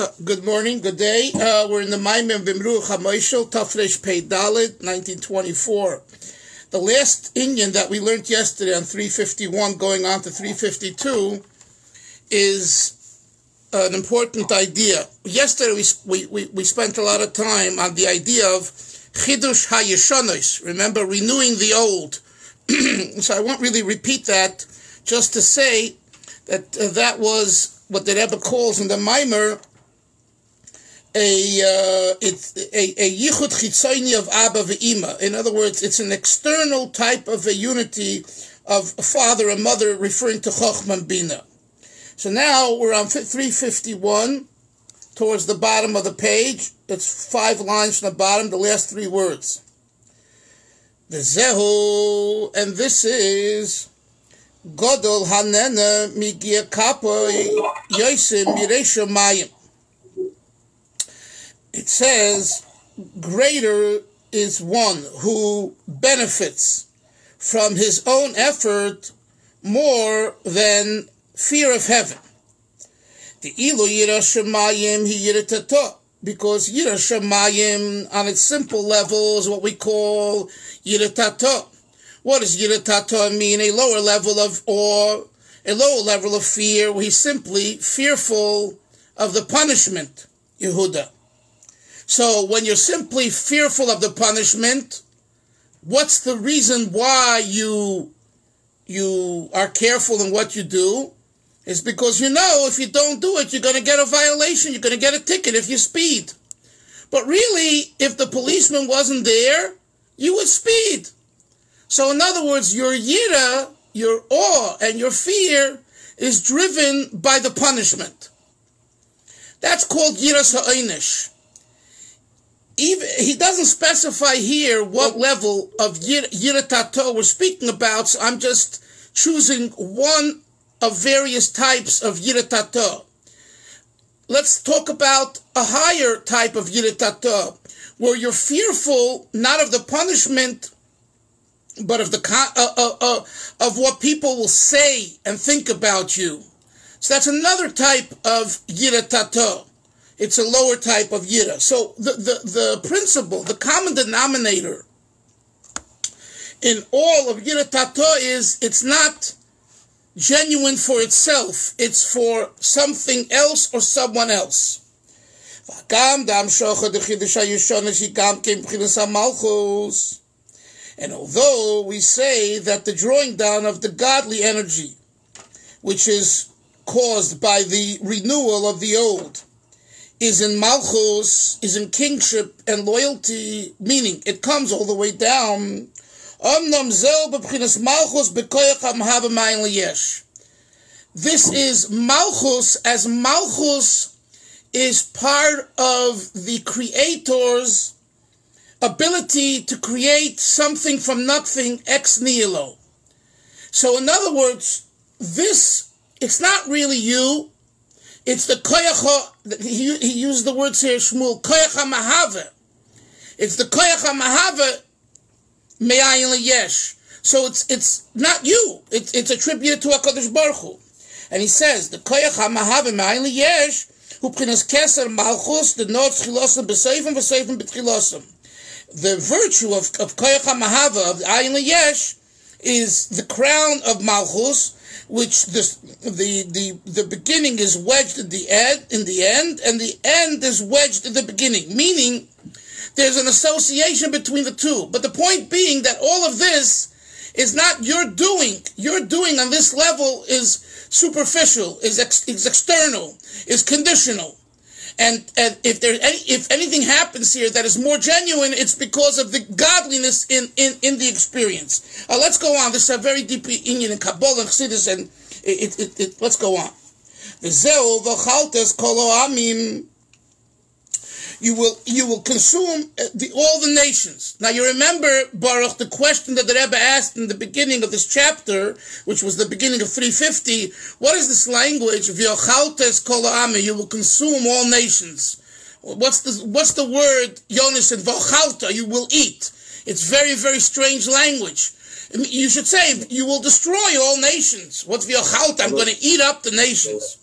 Uh, good morning, good day. Uh, we're in the Maimon Bimru Chamoishel, Tafresh Pei Dalit, 1924. The last inyan that we learned yesterday on 351 going on to 352 is an important idea. Yesterday we, we, we spent a lot of time on the idea of Chidush HaYeshonos, remember, renewing the old. so I won't really repeat that, just to say that uh, that was what the Rebbe calls in the Maimer a uh, it's a, a yichud chitzoni of Abba ve'ima. In other words, it's an external type of a unity of father and mother, referring to Chochman Bina. So now we're on 351, towards the bottom of the page. It's five lines from the bottom, the last three words. The Zehu, and this is Godol Hanena Migia Kappa Yosim Miresha Mayim it says, greater is one who benefits from his own effort more than fear of heaven. The ilu yirashamayim he yiratato, because yirashamayim on its simple level is what we call yiratato. What does yiratato mean? A lower level of awe, a lower level of fear, he's simply fearful of the punishment, Yehuda. So when you're simply fearful of the punishment, what's the reason why you you are careful in what you do? Is because you know if you don't do it, you're going to get a violation. You're going to get a ticket if you speed. But really, if the policeman wasn't there, you would speed. So in other words, your yira, your awe, and your fear is driven by the punishment. That's called yira sa'inish even he doesn't specify here what level of yiratato we're speaking about. So I'm just choosing one of various types of yiratato. Let's talk about a higher type of yiratato, where you're fearful not of the punishment, but of the uh, uh, uh, of what people will say and think about you. So that's another type of yiratato. It's a lower type of yira. So the, the, the principle, the common denominator in all of yira tato is it's not genuine for itself. It's for something else or someone else. And although we say that the drawing down of the godly energy, which is caused by the renewal of the old, is in malchus, is in kingship and loyalty, meaning it comes all the way down. This is malchus, as malchus is part of the creator's ability to create something from nothing ex nihilo. So in other words, this, it's not really you, it's the koyach, he, he used the words here, Shmuel, koyach mahave. It's the koyach mahave me'ayin yesh. So it's, it's not you. It's, it's attributed to HaKadosh Baruch Hu. And he says, the koyach mahave me'ayin yesh, hu p'chinas keser malchus, the not chilosam b'seifim v'seifim b'tchilosam. The virtue of, of koyach mahave, of the ayin yesh, is the crown of malchus, which the, the, the, the beginning is wedged in the end, in the end, and the end is wedged in the beginning, meaning there's an association between the two. But the point being that all of this is not your doing. Your doing on this level is superficial, is, ex, is external, is conditional. And, and if there any, if anything happens here that is more genuine, it's because of the godliness in, in, in the experience. Uh, let's go on. This is a very deep inyan in Kabbalah and Chassidus, and it, it, it, let's go on. Kolo amim you will you will consume uh, the, all the nations. Now you remember Baruch the question that the Rebbe asked in the beginning of this chapter, which was the beginning of 350. What is this language? V'yochaltes kol You will consume all nations. What's the what's the word Jonas and vochalta? You will eat. It's very very strange language. You should say you will destroy all nations. What's v'yochalta? I'm going to eat up the nations.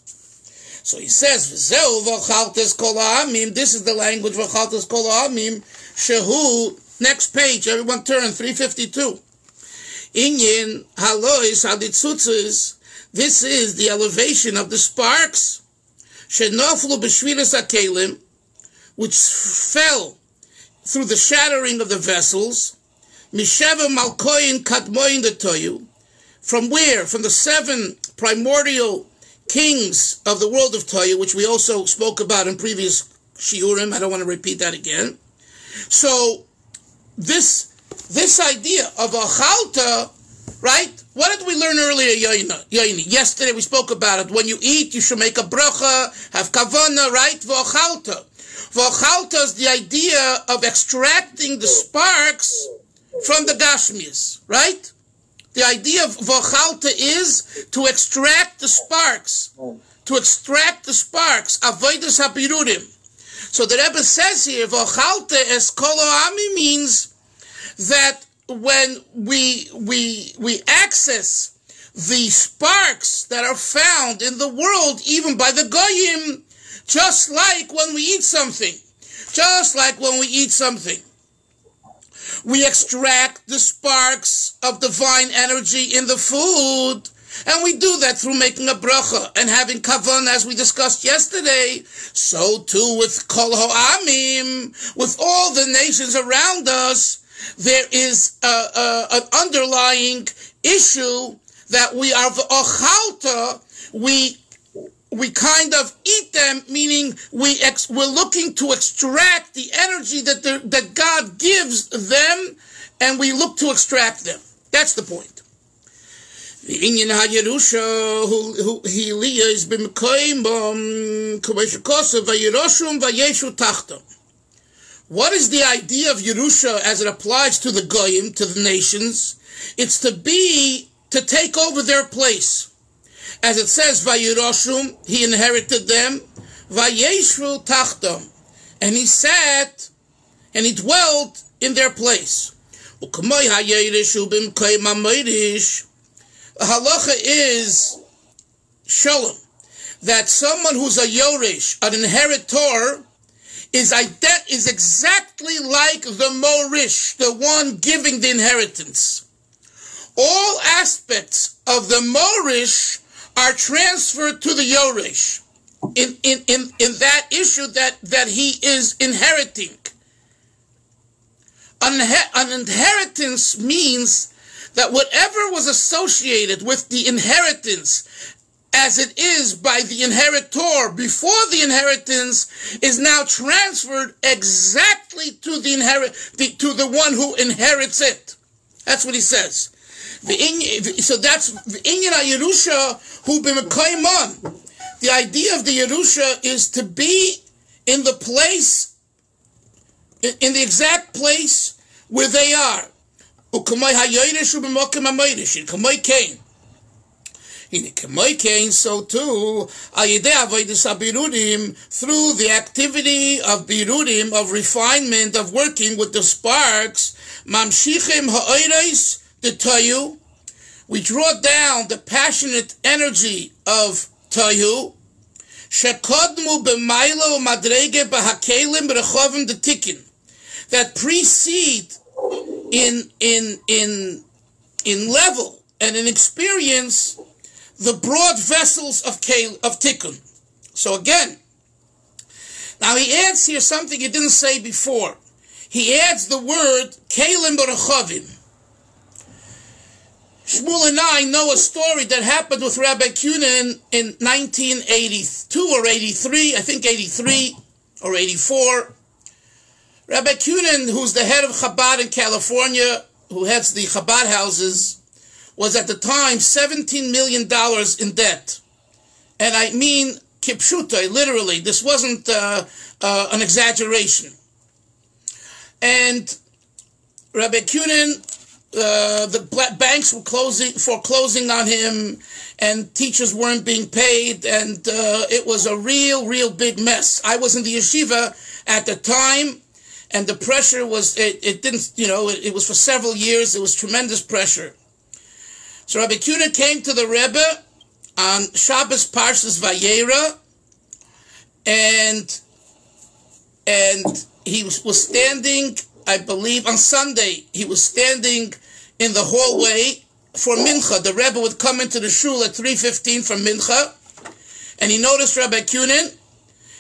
So he says, "V'zeu v'chaltes kol ha'amim." This is the language v'chaltes kol ha'amim. Shehu. Next page. Everyone turn. Three fifty two. Inyan halois haditzutzes. This is the elevation of the sparks. Shenoflu b'shviras akelim, which fell through the shattering of the vessels. Misheva malkoyin katmoyin the toyu. From where? From the seven primordial kings of the world of Toya, which we also spoke about in previous shiurim. I don't want to repeat that again. So this this idea of a chalta, right? What did we learn earlier, Yoina? Yesterday we spoke about it. When you eat, you should make a bracha, have kavana, right? V'ochalta. V'ochalta is the idea of extracting the sparks from the gashmis, right? The idea of vochalta is to extract the sparks, to extract the sparks. Avodas habirurim. So the Rebbe says here, vochalta es ami means that when we we we access the sparks that are found in the world, even by the goyim, just like when we eat something, just like when we eat something. We extract the sparks of divine energy in the food. And we do that through making a bracha and having kavan, as we discussed yesterday. So too with kol ha'amim, with all the nations around us, there is a, a, an underlying issue that we are ochalta, we we kind of eat them, meaning we ex- we're looking to extract the energy that that God gives them, and we look to extract them. That's the point. The um, tachta. What is the idea of Yerusha as it applies to the goyim, to the nations? It's to be, to take over their place. As it says, Vayiroshum, he inherited them, Vayeshru Tachtam, and he sat and he dwelt in their place. Halacha is shalom, that someone who's a yorish, an inheritor, is ident- is exactly like the morish, the one giving the inheritance. All aspects of the morish are transferred to the Yoresh in, in, in, in that issue that, that he is inheriting. An, an inheritance means that whatever was associated with the inheritance as it is by the inheritor before the inheritance is now transferred exactly to the inherit to the one who inherits it. That's what he says. So that's Inyan Yerusha who b'mekayman. The idea of the Yerusha is to be in the place, in the exact place where they are. Ukamay hayoyrish u'b'mokim Kamay kain. In Kamay kain, so too, through the activity of birurim, of refinement, of working with the sparks, mamshichim ha'oirais, the Tayu. We draw down the passionate energy of Tayu. That precede in, in, in, in level and in experience the broad vessels of, Kale, of Tikkun. So again, now he adds here something he didn't say before. He adds the word Kalim Barachavim. Shmuel and I know a story that happened with Rabbi Cunin in 1982 or 83, I think 83 or 84. Rabbi Cunin, who's the head of Chabad in California, who heads the Chabad houses, was at the time $17 million in debt. And I mean kipshuta, literally. This wasn't uh, uh, an exaggeration. And Rabbi Cunin uh, the banks were closing foreclosing on him, and teachers weren't being paid, and uh, it was a real, real big mess. I was in the yeshiva at the time, and the pressure was it, it didn't you know it, it, was for several years. It was tremendous pressure. So Rabbi Kuda came to the Rebbe on Shabbos Parshas Vayera, and and he was, was standing, I believe, on Sunday. He was standing in the hallway for mincha. The Rebbe would come into the shul at three fifteen for mincha, and he noticed Rabbi Cunin,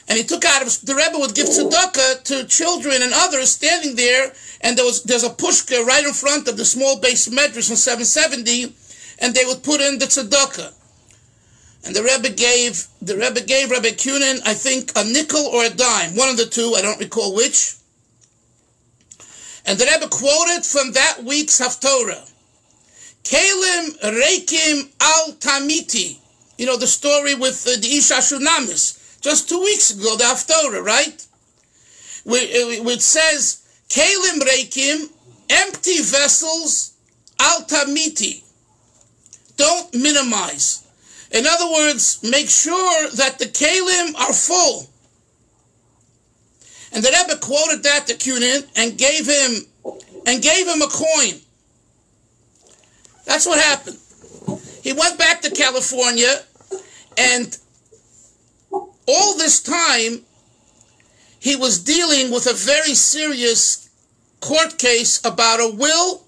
and he took out of the Rebbe would give tzedakah to children and others standing there, and there was there's a pushka right in front of the small beis medrash on 770, and they would put in the tzedakah. And the Rebbe gave the Rebbe gave Rabbi Cunin, I think, a nickel or a dime, one of the two, I don't recall which. And the Rebbe quoted from that week's Haftorah, Kalim Reikim Al Tamiti. You know the story with uh, the Isha Shunamis, just two weeks ago, the Haftorah, right? Which says, Kalim Reikim, empty vessels, Al Tamiti. Don't minimize. In other words, make sure that the kalim are full. And the Rebbe quoted that to Cunin and gave him and gave him a coin. That's what happened. He went back to California and all this time he was dealing with a very serious court case about a will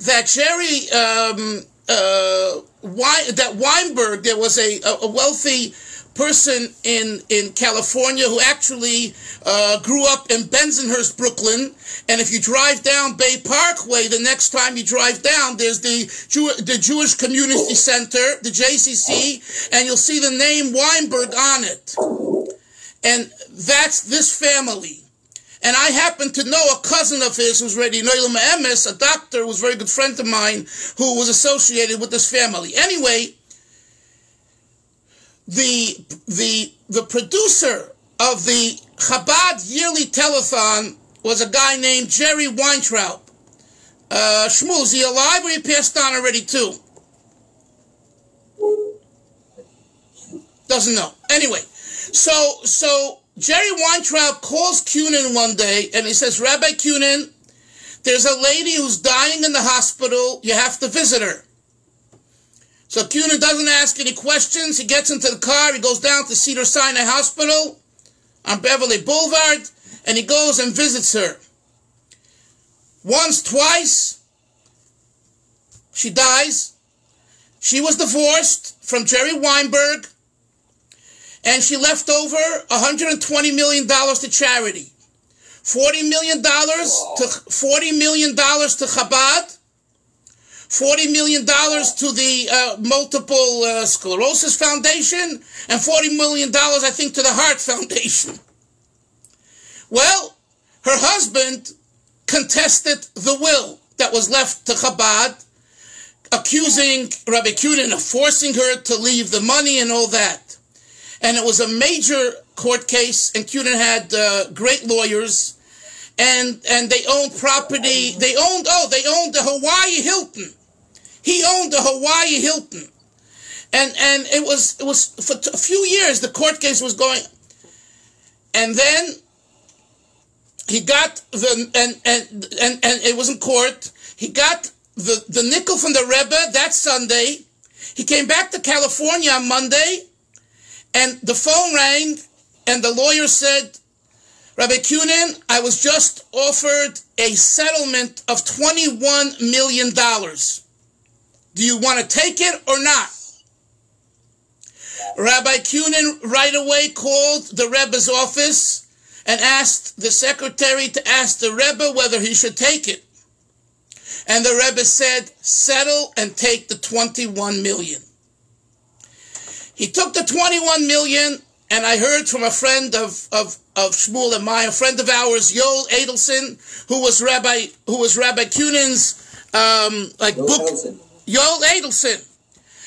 that Jerry um, uh, that Weinberg, there was a, a wealthy person in, in California who actually uh, grew up in Bensonhurst, Brooklyn. And if you drive down Bay Parkway, the next time you drive down, there's the, Jew- the Jewish Community Center, the JCC, and you'll see the name Weinberg on it. And that's this family. And I happen to know a cousin of his who's ready, Noel Emes, a doctor who was a very good friend of mine who was associated with this family. Anyway, the, the, the producer of the Chabad yearly telethon was a guy named Jerry Weintraub. Uh, Shmuel, is he alive or he passed on already too? Doesn't know. Anyway, so, so Jerry Weintraub calls Cunin one day and he says, Rabbi Cunin, there's a lady who's dying in the hospital. You have to visit her. So Cunin doesn't ask any questions. He gets into the car. He goes down to Cedar Sinai Hospital on Beverly Boulevard and he goes and visits her. Once, twice, she dies. She was divorced from Jerry Weinberg and she left over 120 million dollars to charity. 40 million dollars to 40 million dollars to Chabad. 40 million dollars to the uh, multiple uh, sclerosis foundation and 40 million dollars I think to the heart foundation. Well, her husband contested the will that was left to Chabad, accusing Rabbi Cunin of forcing her to leave the money and all that and it was a major court case, and Cunin had uh, great lawyers, and and they owned property. They owned oh, they owned the Hawaii Hilton. He owned the Hawaii Hilton, and and it was it was for a few years the court case was going, and then he got the and and and, and it was in court. He got the the nickel from the Rebbe that Sunday. He came back to California on Monday and the phone rang, and the lawyer said, Rabbi Cunin, I was just offered a settlement of $21 million. Do you want to take it or not? Rabbi Cunin right away called the Rebbe's office and asked the secretary to ask the Rebbe whether he should take it. And the Rebbe said, settle and take the 21 million. He took the 21 million, and I heard from a friend of, of, of Shmuel and my, a friend of ours, Yoel Adelson, who was Rabbi, who was Rabbi Cunin's, um, like Yoel book, Adelson. Yoel Adelson.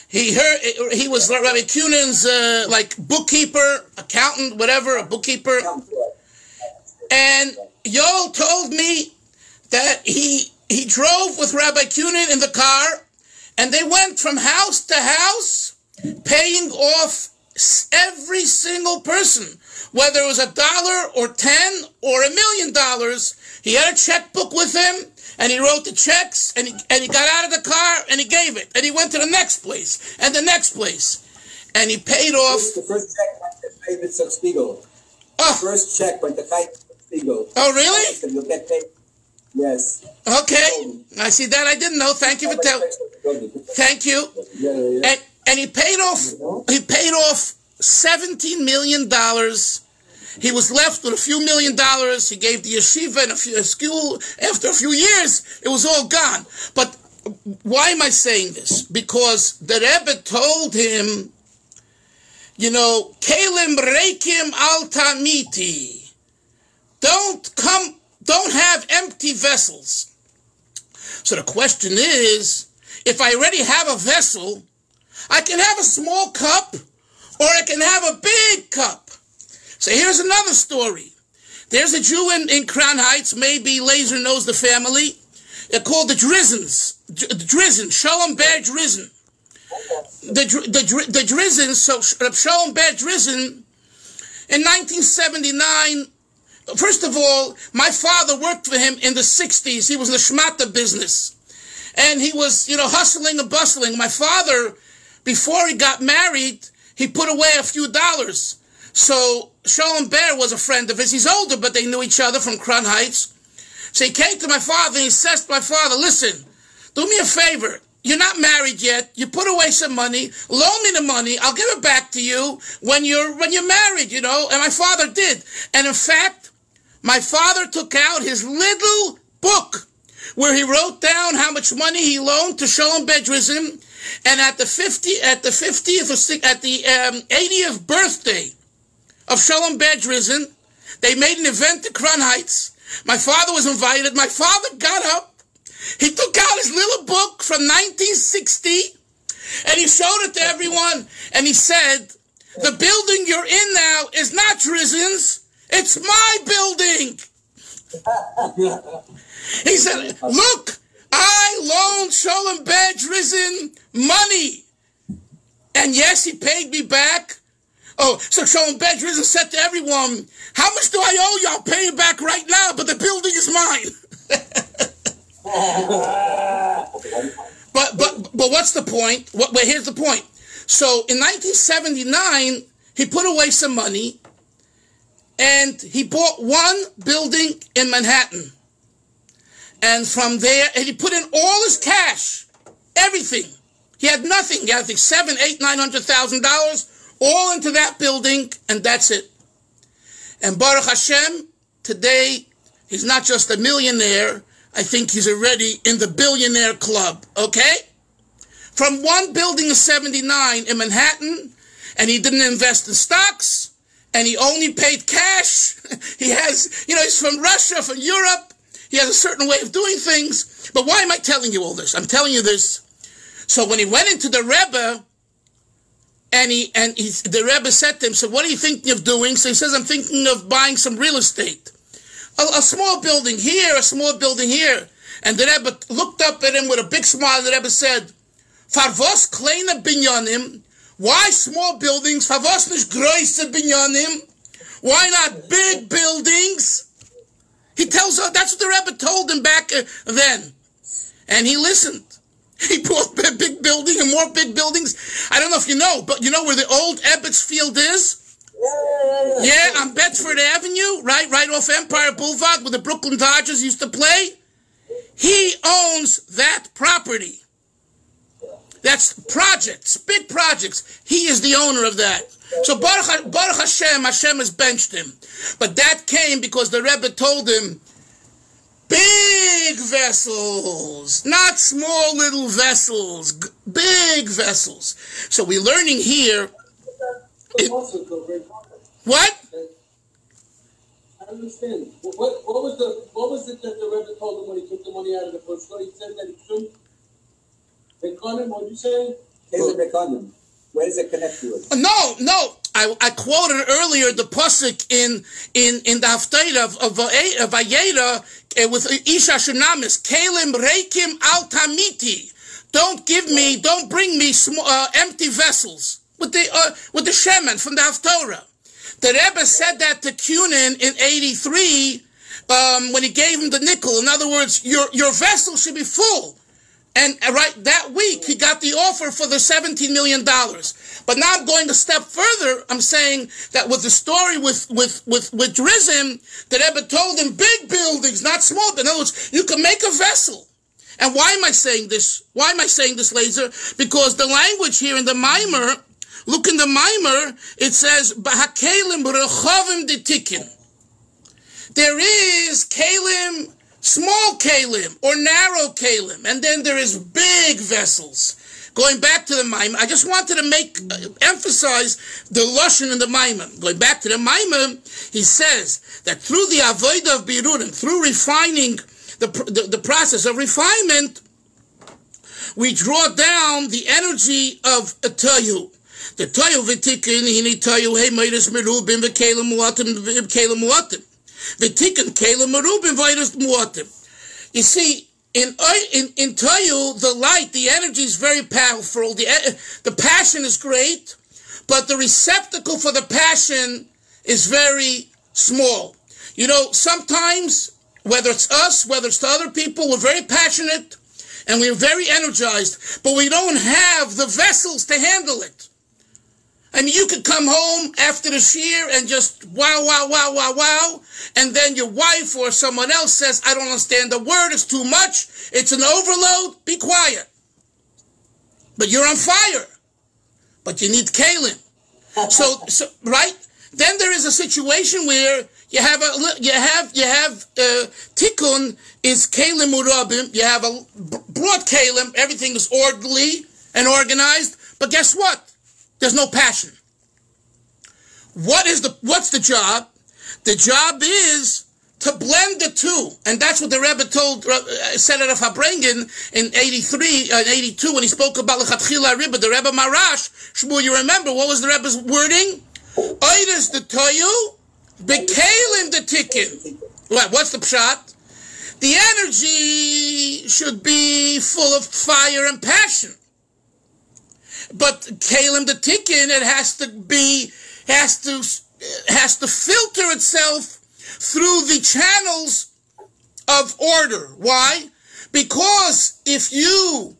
He heard, he was Rabbi Cunin's, uh, like bookkeeper, accountant, whatever, a bookkeeper. And Yoel told me that he, he drove with Rabbi Cunin in the car, and they went from house to house, paying off every single person, whether it was a dollar or ten or a million dollars. He had a checkbook with him and he wrote the checks and he, and he got out of the car and he gave it and he went to the next place and the next place. and he paid off. The first check went to David Spiegel. Oh, First check went to Chaim Spiegel. oh, really? You'll get paid. Yes. Okay, I see that. I didn't know. Thank you for telling. Thank you. And and he paid off. He paid off seventeen million dollars. He was left with a few million dollars. He gave the yeshiva and a, few, a school. After a few years, it was all gone. But why am I saying this? Because the Rebbe told him, you know, Kalim Reikim Al Tamiti. Don't come, don't have empty vessels. So the question is, if I already have a vessel, I can have a small cup or I can have a big cup. So here's another story. There's a Jew in, in Crown Heights, maybe Lazer knows the family. They're called the Drizzens. Dr- The Drizzen, Shalom Ber Drizzen. The, the, the Drizzens, so Shalom Ber Drizzen, in 1979, first of all, my father worked for him in the 60s. He was in the schmata business. And he was, you know, hustling and bustling. My father, before he got married, he put away a few dollars. So Shalom Ber was a friend of his. He's older, but they knew each other from Crown Heights. So he came to my father and he says to my father, listen, do me a favor. You're not married yet. You put away some money. Loan me the money. I'll give it back to you when you're when you're married, you know. And my father did. And in fact, my father took out his little book where he wrote down how much money he loaned to Shalom Bedrism. And at the 50 at the 50th or at the um, 80th birthday of Shalom Bedrism, they made an event at Crown Heights. My father was invited. My father got up. He took out his little book from 1960 and he showed it to everyone. And he said, the building you're in now is not Drizin's. It's my building. He said, look, I loaned Sholem Bed Drizin money. And yes, he paid me back. Oh, so Sholem Bed Drizin said to everyone, how much do I owe you? I'll pay back right now, but the building is mine. But but but what's the point? What, well, here's the point. So in 1979, he put away some money, and he bought one building in Manhattan. And from there, and he put in all his cash, everything. He had nothing. He had I think seven, eight, nine hundred thousand dollars, all into that building, and that's it. And Baruch Hashem, today he's not just a millionaire. I think he's already in the billionaire club. Okay, from one building of seventy nine in Manhattan, and he didn't invest in stocks, and he only paid cash. he has, you know, he's from Russia, from Europe. He has a certain way of doing things. But why am I telling you all this? I'm telling you this. So when he went into the Rebbe, and he and he, the Rebbe said to him, "So what are you thinking of doing?" So he says, "I'm thinking of buying some real estate, a, a small building here, a small building here." And the Rebbe looked up at him with a big smile. The Rebbe said, "Farvos kleine binyanim? Why small buildings? Farvos nicht große binyanim? Why not big buildings?" He tells her that's what the Rebbe told him back uh, then, and he listened. He bought a big building and more big buildings. I don't know if you know, but you know where the old Ebbets Field is? Yeah, on Bedford Avenue, right, right off Empire Boulevard, where the Brooklyn Dodgers used to play. He owns that property. That's projects, big projects. He is the owner of that. So Baruch, Baruch Hashem, Hashem has benched him. But that came because the Rebbe told him, big vessels, not small little vessels, g- big vessels. So we're learning here, It- what? I understand. What, what, what was the what was it that the Rebbe told him when he took the money out of the first one? He said that he shouldn't. They. What you say? Here's a Mekonim. Where does it connect to it? No, no. I, I quoted earlier the pasuk in in in the Haftarah of of, of Vayera uh, with Isha Shunamis, Kalim Reikim Al Tamiti. Don't give me, don't bring me small, uh, empty vessels with the uh, with the Shemen from the Haftarah. The Rebbe said that to Cunin in '83 um, when he gave him the nickel. In other words, your your vessel should be full. And right that week, he got the offer for the $17 million. But now I'm going a step further. I'm saying that with the story with, with, with, with Drizin, that Rebbe told him big buildings, not small. In other words, you can make a vessel. And why am I saying this? Why am I saying this, Lazer? Because the language here in the Mimer, look in the Mimer, it says, Bahakelim rechavim detikin. There is kalim small kalim or narrow kalim, and then there is big vessels. Going back to the Maimer, I just wanted to make uh, emphasize the lashon in the Maimer. Going back to the Maimer, he says that through the avodah of birurim, through refining the, the, the process of refinement, we draw down the energy of a tayu. The tayu v'tikin hini tayu hey meidas merubim v'kelim muatim v'kelim muatim. You see, in in in Tayu, the light, the energy is very powerful. The eh, the passion is great, but the receptacle for the passion is very small. You know, sometimes whether it's us, whether it's to other people, we're very passionate and we're very energized, but we don't have the vessels to handle it. I mean, you could come home after the shiur and just wow, wow, wow, wow, wow, and then your wife or someone else says, I don't understand the word, it's too much, it's an overload, be quiet. But you're on fire. But you need kalim. So, so, right? Then there is a situation where you have a, you have, you have, uh, tikkun is kalim urabim, you have a broad kalim, everything is orderly and organized, but guess what? There's no passion. What is the what's the job? The job is to blend the two, and that's what the Rebbe told uh, at farbrengen in '83 and uh, '82 when he spoke about lechatchila Rebbe, the Rebbe Maharash. Shmuel, you remember what was the Rebbe's wording? Oides the toyu, bekalim the tikkun. What? What's the pshat? The energy should be full of fire and passion. But Kalim the Tikkun, it has to be, has to, has to filter itself through the channels of order. Why? Because if you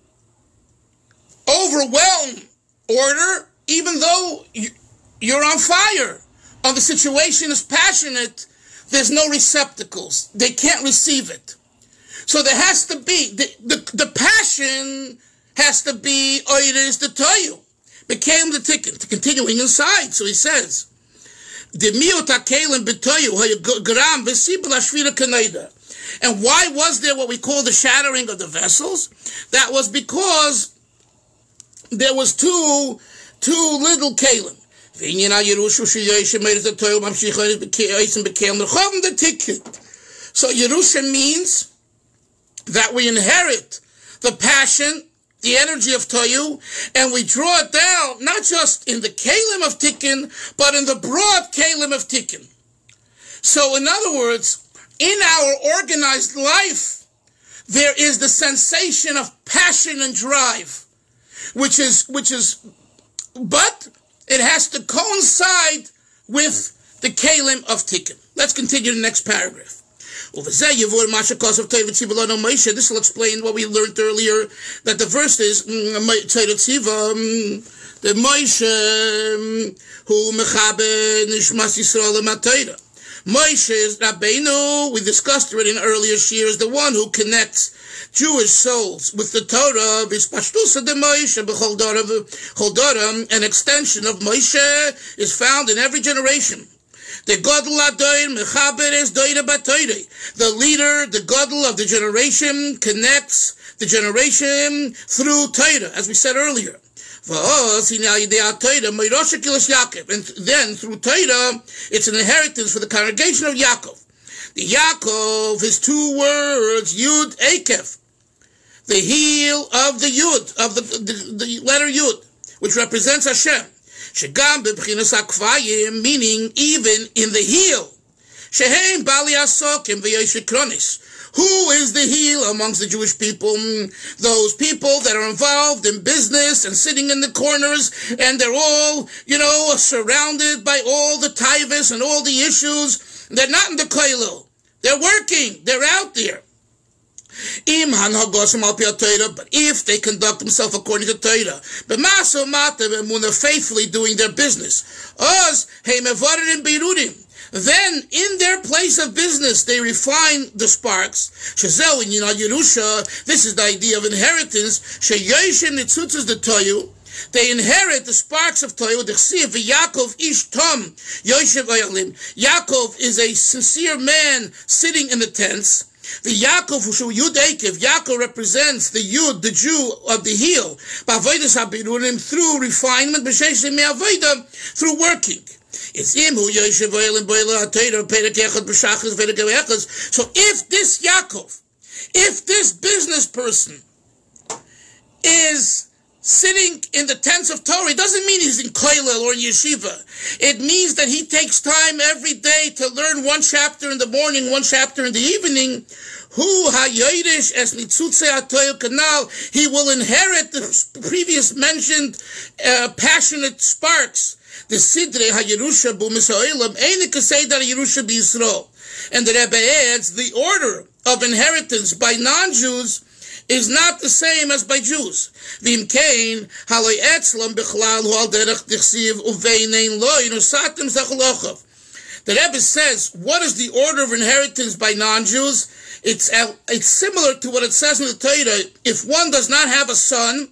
overwhelm order, even though you're on fire, or the situation is passionate, there's no receptacles. They can't receive it. So there has to be, the, the, the passion has to be oiris the toyu. Became the ticket. to Continuing inside, so he says, And why was there what we call the shattering of the vessels? That was because there was two two little kalim. So Yerusha means that we inherit the passion the energy of Toyu, and we draw it down, not just in the Kalim of Tikkun, but in the broad Kalim of Tikkun. So, in other words, in our organized life, there is the sensation of passion and drive, which is, which is, but it has to coincide with the Kalim of Tikkun. Let's continue the next paragraph. This will explain what we learned earlier, that the verse is mm, mm, the Moshe mm, who mechabe nishmas Yisrael matayra. Moshe is Rabbeinu, we discussed it in earlier years, the one who connects Jewish souls with the Torah, Bishpashtusa de Moshe, an extension of Moshe is found in every generation. The Gadol Adoin Mechaber is The leader, the Gadol of the generation, connects the generation through Torah, as we said earlier. And then through Torah, it's an inheritance for the congregation of Yaakov. The Yaakov is two words, Yud Akef, the heel of the Yud, of the, the, the letter Yud, which represents Hashem. Shegam b'bchinas akvayim, meaning even in the heel. Bali asokim v'yeshikronis. Who is the heel amongst the Jewish people? Those people that are involved in business and sitting in the corners, and they're all, you know, surrounded by all the taivas and all the issues. They're not in the koilel. They're working. They're out there. Im hanhagosim al Torah, but if they conduct themselves according to Torah, b'maso mata b'emuna faithfully doing their business, oz heimevarim beirudim. Then, in their place of business, they refine the sparks. Shazel in Yerusha, this is the idea of inheritance. Sheyoshem nitzutzes the toyu. They inherit the sparks of Toyu. Yaakov ish tom Yoshev. Yaakov is a sincere man sitting in the tents. The Yaakov who Yud Ekev, Yaakov represents the Yud, the Jew of the heel. Through refinement, through working. It's him who Yoshev Oil and Boiler Atayra Perek Echad B'Shachas. So if this Yaakov, if this business person is sitting in the tents of Torah, doesn't mean he's in koilel or in yeshiva. It means that he takes time every day to learn one chapter in the morning, one chapter in the evening. Who hayoidish es kanal, he will inherit the previous mentioned uh, passionate sparks the Sidre HaYerusha Einik Seder Yerusha B'Yisrael. And the Rebbe adds, the order of inheritance by non-Jews is not the same as by Jews. Vim kain haloi etzlam bichlal hu al derech uveinein. The Rebbe says, what is the order of inheritance by non-Jews? It's, it's similar to what it says in the Torah. If one does not have a son,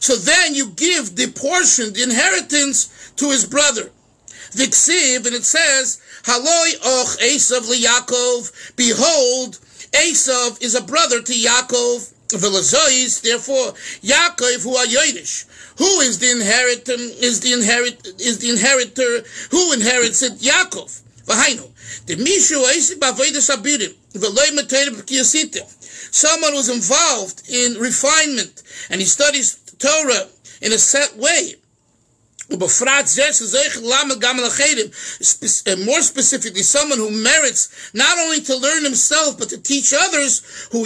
so then you give the portion, the inheritance, to his brother. Viksiv, and it says, Haloi och Esav Yaakov. Behold, Esav is a brother to Yaakov. Velazois, therefore, Yaakov who are Yoidish. Who is the inheritor? Is the inherit? Is the inheritor? Who inherits it? Yaakov. Vahainu. The Mishu Esav Bavoidus Abirim. Veloi Someone who's involved in refinement and he studies Torah in a set way. Uh, more specifically, someone who merits not only to learn himself, but to teach others, who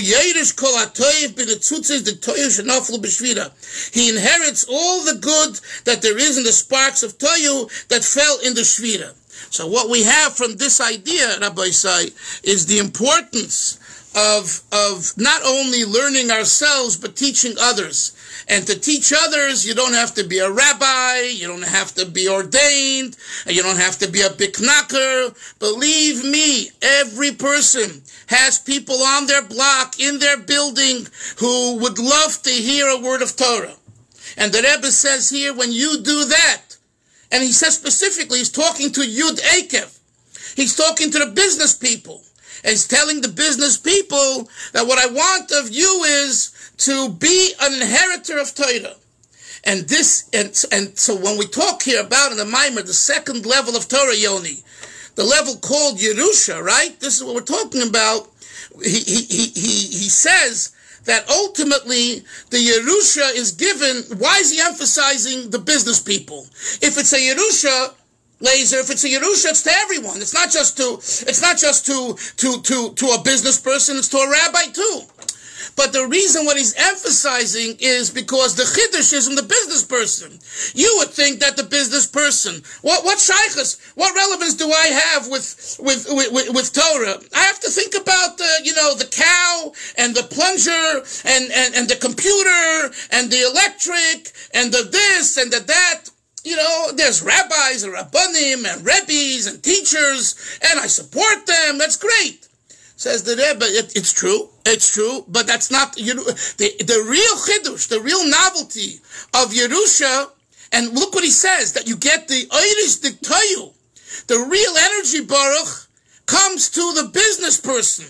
He inherits all the good that there is in the sparks of Toyu that fell in the Shvira. So what we have from this idea, Rabbi Say, is the importance of, of not only learning ourselves, but teaching others. And to teach others, you don't have to be a rabbi, you don't have to be ordained, you don't have to be a big knocker. Believe me, every person has people on their block, in their building, who would love to hear a word of Torah. And the Rebbe says here, when you do that, and he says specifically, he's talking to Yud Akev. He's talking to the business people. And he's telling the business people that what I want of you is to be an inheritor of Torah. And this, and, and so when we talk here about in the Maimer, the second level of Torah, Yoni, the level called Yerusha, right? This is what we're talking about. He, he, he, he, he says that ultimately the Yerusha is given. Why is he emphasizing the business people? If it's a Yerusha, laser, if it's a Yerusha, it's to everyone. It's not just to, it's not just to, to, to, to a business person, it's to a rabbi too. But the reason what he's emphasizing is because the chiddush is in the business person. You would think that the business person, what what shaykhs, what relevance do I have with with with, with Torah? I have to think about the you know the cow and the plunger and and and the computer and the electric and the this and the that you know, there's rabbis and rabbanim and rebbes and teachers, and I support them. That's great. Says the Rebbe, it, it's true, it's true, but that's not, you know, the, the real chidush, the real novelty of Yerusha, and look what he says, that you get the Irish Diktayu, the real energy Baruch, comes to the business person.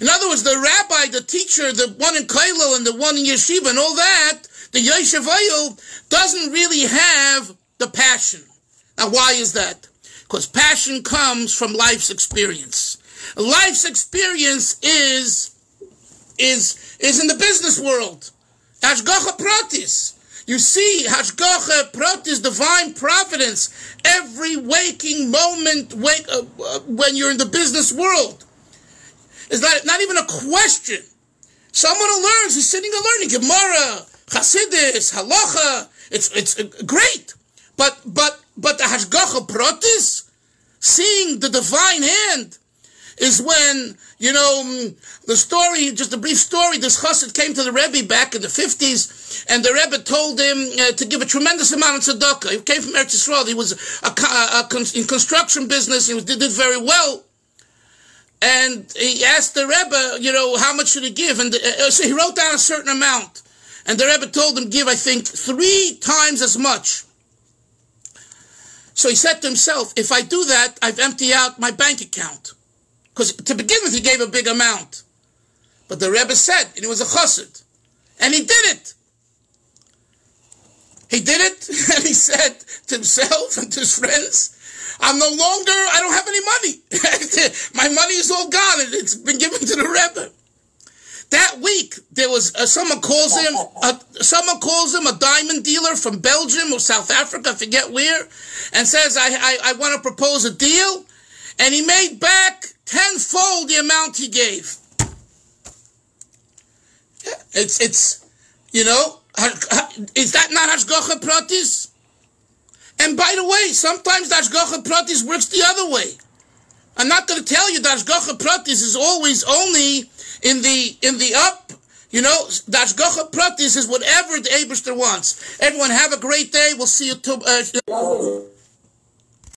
In other words, the rabbi, the teacher, the one in Kailo and the one in Yeshiva and all that, the Yeshiva doesn't really have the passion. Now, why is that? Because passion comes from life's experience. Life's experience is is is in the business world. Hashgacha pratis. You see, Hashgacha pratis, divine providence, every waking moment wake, uh, uh, when you're in the business world. Is not, not even a question. Someone who learns, he's sitting and learning Gemara, Hasidus, Halacha. It's, it's uh, great. But, but, but the Hashgacha pratis, seeing the divine hand, is when, you know, mm, the story, just a brief story, this chassid came to the Rebbe back in the 50s, and the Rebbe told him uh, to give a tremendous amount of tzedakah. He came from Eretz Yisrael. He was a, a, a, in construction business. He was, did, did very well. And he asked the Rebbe, you know, how much should he give? And the, uh, so he wrote down a certain amount. And the Rebbe told him, give, I think, three times as much. So he said to himself, if I do that, I've emptied out my bank account. Because to begin with, he gave a big amount. But the Rebbe said, and he was a chassid. And he did it. He did it, and he said to himself and to his friends, I'm no longer, I don't have any money. my money is all gone. It's been given to the Rebbe. That week, there was uh, someone calls him, someone calls him a diamond dealer from Belgium or South Africa, I forget where, and says, I, I, I want to propose a deal. And he made back tenfold the amount he gave. It's, it's, you know, is that not Hashgacha Pratis? And by the way, sometimes Hashgacha Pratis works the other way. I'm not going to tell you that Hashgacha Pratis is always only in the in the up. You know, the Hashgacha Pratis is whatever the Abishter wants. Everyone have a great day. We'll see you. To, uh,